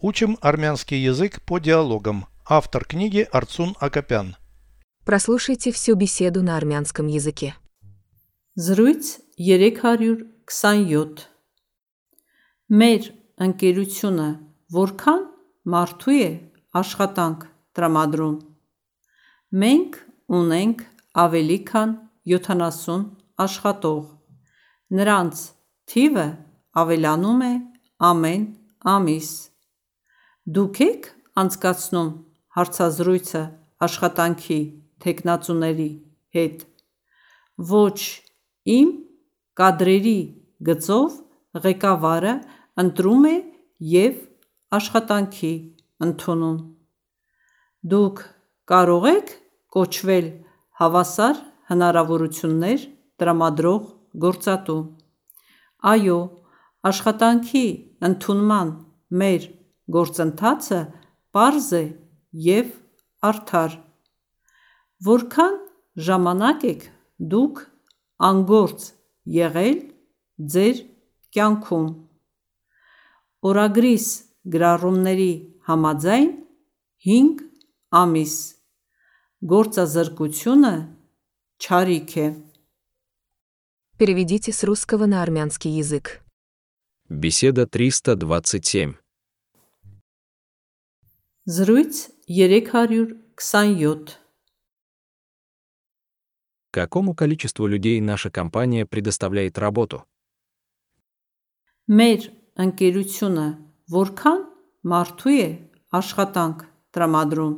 Учим армянский язык по диалогам. Автор книги Арцун Акопян. Прослушайте всю беседу на армянском языке. Զրույց 327 Մեր ընկերությունը որքան մարդու է աշխատանք տրամադրում Մենք ունենք ավելի քան 70 աշխատող Նրանց թիվը ավելանում է ամեն ամիս Դուք եք անցկացնում հարցազրույցը աշխատանքի թեկնածուների հետ Ոչ Իմ կադրերի գծով ղեկավարը ընտրում է և աշխատանքի ընդունում: Դուք կարո՞ղ եք կոչվել հավասար հնարավորություններ տրամադրող գործատու: Այո, աշխատանքի ընդունման մեր գործընթացը պարզ է և արդար: Որքան ժամանակ եք դուք անգործ եղել ձեր կյանքում: Օրագրիս գրառումների համաձայն՝ հինգ ամիս: Գործազրկությունը չարիք է: Переведите с русского на армянский язык. Беседа 327. Զրույց 327 Какому количеству людей наша компания предоставляет работу? Մեր ընկերությունը որքան մարդու է աշխատանք տրամադրում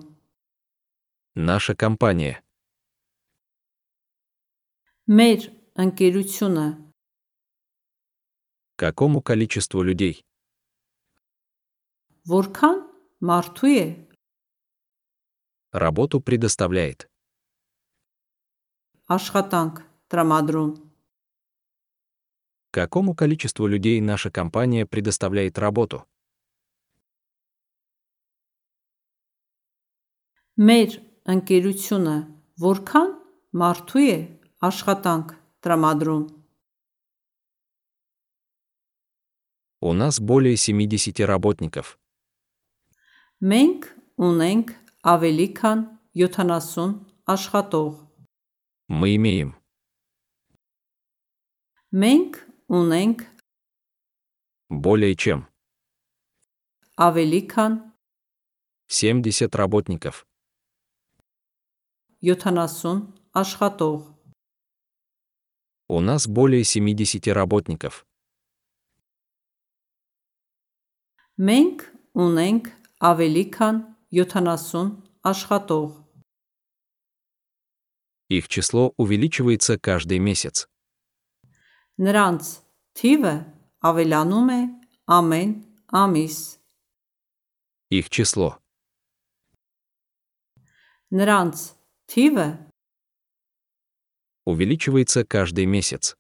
Наша компания. Մեր ընկերությունը Какому количеству людей? որքան մարդու է Работу предоставляет. աշխատանք տրամադրում Какому количеству людей наша компания предоставляет работу? Մեր ընկերությունը որքան մարդու է աշխատանք տրամադրում У нас более 70 работников. Մենք ունենք ավելի քան 70 աշխատող Мы имеем. Մենք ունենք Более чем. ավելի քան 70 работников. 70 աշխատող У нас более 70 работников. Մենք ունենք ավելի քան 70 աշխատող Их число увеличивается каждый месяц. Նրանց թիվը ավելանում է ամեն ամիս Их число. Նրանց թիվը Увеличивается каждый месяц.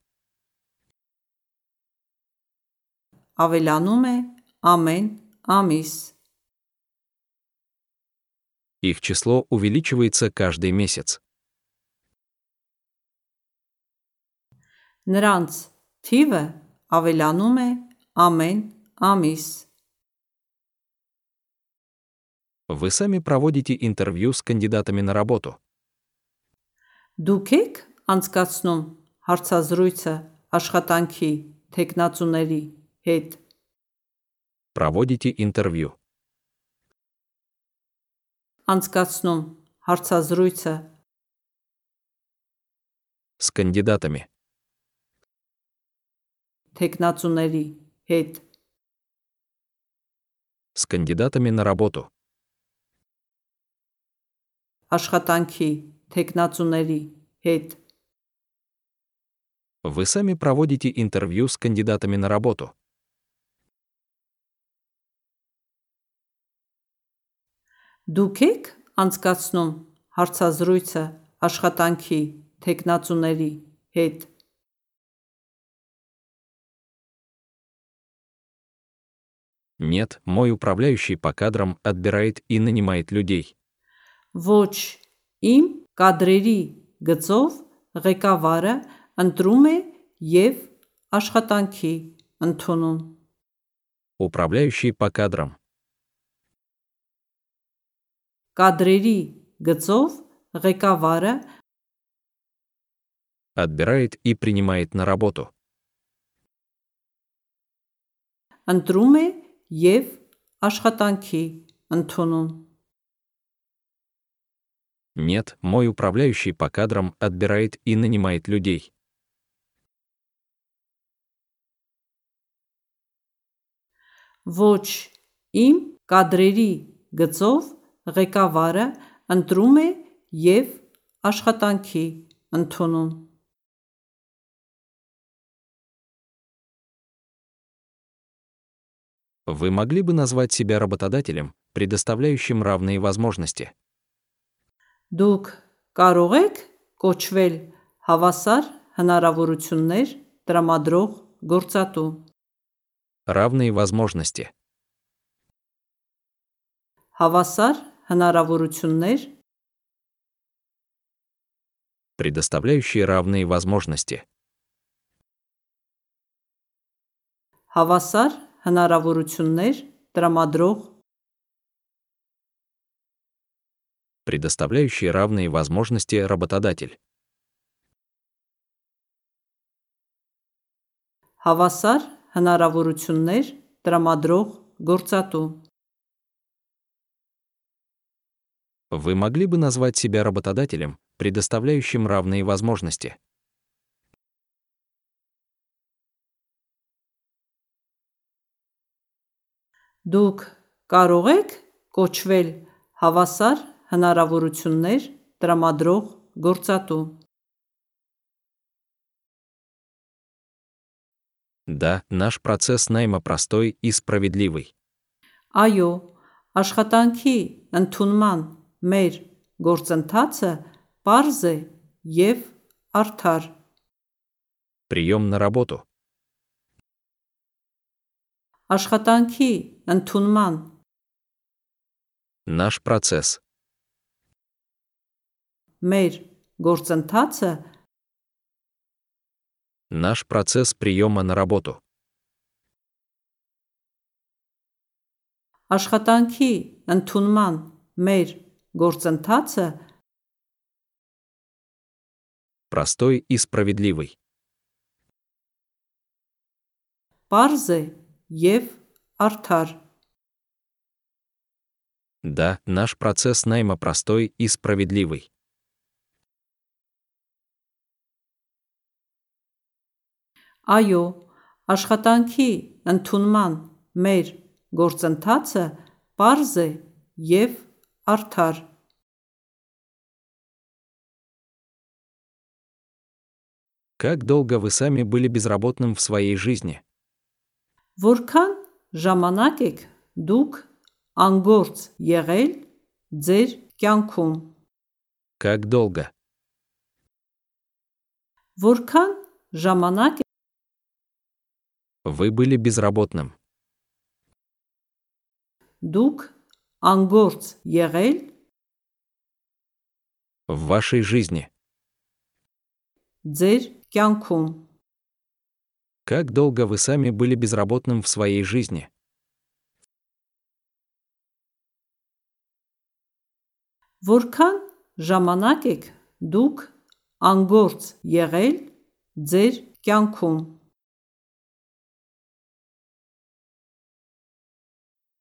ավելանում է ամեն ամիս Их число увеличивается каждый месяц. Նրանց թիվը ավելանում է ամեն ամիս Вы сами проводите интервью с кандидатами на работу. Դուք եք անցկացնում հարցազրույցը աշխատանքի թեկնածուների հետ Проводите интервью. անցկացնում հարցազրույցը С кандидатами. թեկնածուների հետ С кандидатами на работу. աշխատանքի թեկնածուների հետ Вы сами проводите интервью с кандидатами на работу. Դուք եք անցկացնում հարցազրույցը աշխատանքի թեկնածուների հետ Нет, мой управляющий по кадрам отбирает и нанимает людей. Ոչ իմ կադրերի գծով ղեկավարը ընտրում է և աշխատանքի ընդունում Управляющий по кадрам. կադրերի գծով ղեկավարը Отбирает и принимает на работу. ընտրում է եւ աշխատանքի ընդունում Нет, мой управляющий по кадрам отбирает и нанимает людей. ոչ իմ կադրերի գծով ղեկավարը ընտրում է եւ աշխատանքի ընդունում Вы могли бы назвать себя работодателем, предоставляющим равные возможности? Դուք կարող եք կոչվել հավասար հնարավորություններ տրամադրող գործատու։ Равные возможности. Հավասար հնարավորություններ Предоставляющие равные возможности. հավասար հնարավորություններ տրամադրող Предоставляющие равные возможности работодатель. հավասար հնարավորություններ տրամադրող գործատու։ Вы могли бы назвать себя работодателем, предоставляющим равные возможности? Դուք կարող եք կոչվել հավասար հնարավորություններ տրամադրող գործատու։ Да, наш процесс найма простой и справедливый. Այո, աշխատանքի ընդունման մեր գործընթացը պարզ է և արդար։ Прием на работу. Աշխատանքի ընդունման Наш процесс. մեր գործընթացը Наш процесс приема на работу. աշխատանքի ընդունման մեր գործընթացը простой и справедливый Պարզ է եւ արդար Да, наш процесс найма простой и справедливый. Այո, աշխատանքի ընդունման մեր գործընթացը պարզ է եւ արդար։ Как долго вы сами были безработным в своей жизни? Որքան ժամանակ եք դուք անգործ եղել ձեր կյանքում։ Как долго? Որքան ժամանակ Вы были безработным. դուք անգործ եղել В вашей жизни. ձեր կյանքում։ Как долго вы сами были безработным в своей жизни? Որքան ժամանակ եք դուք անգործ եղել ձեր կյանքում։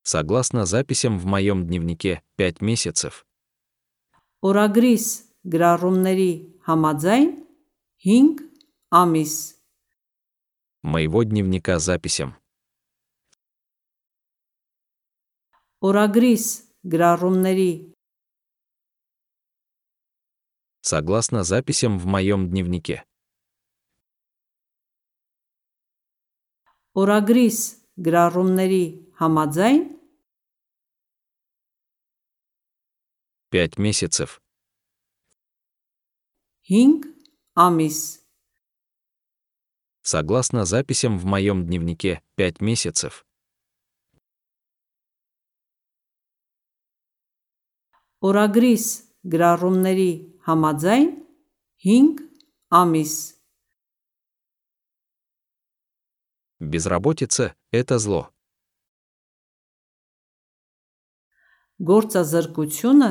Согласно записям в моем дневнике, 5 месяцев. Օրագրիս գրառումների համաձայն 5 ամիս Моего дневника записям. Օրագրիս գրառումների Согласно записям в моем дневнике. Օրագրիս գրառումների համաձայն 5 месяцев. 5 ամիս Согласно записям в моем дневнике, 5 месяцев. Օրագրիս գրառումների համաձայն 5 ամիս Безработица – это зло. Գործազրկությունը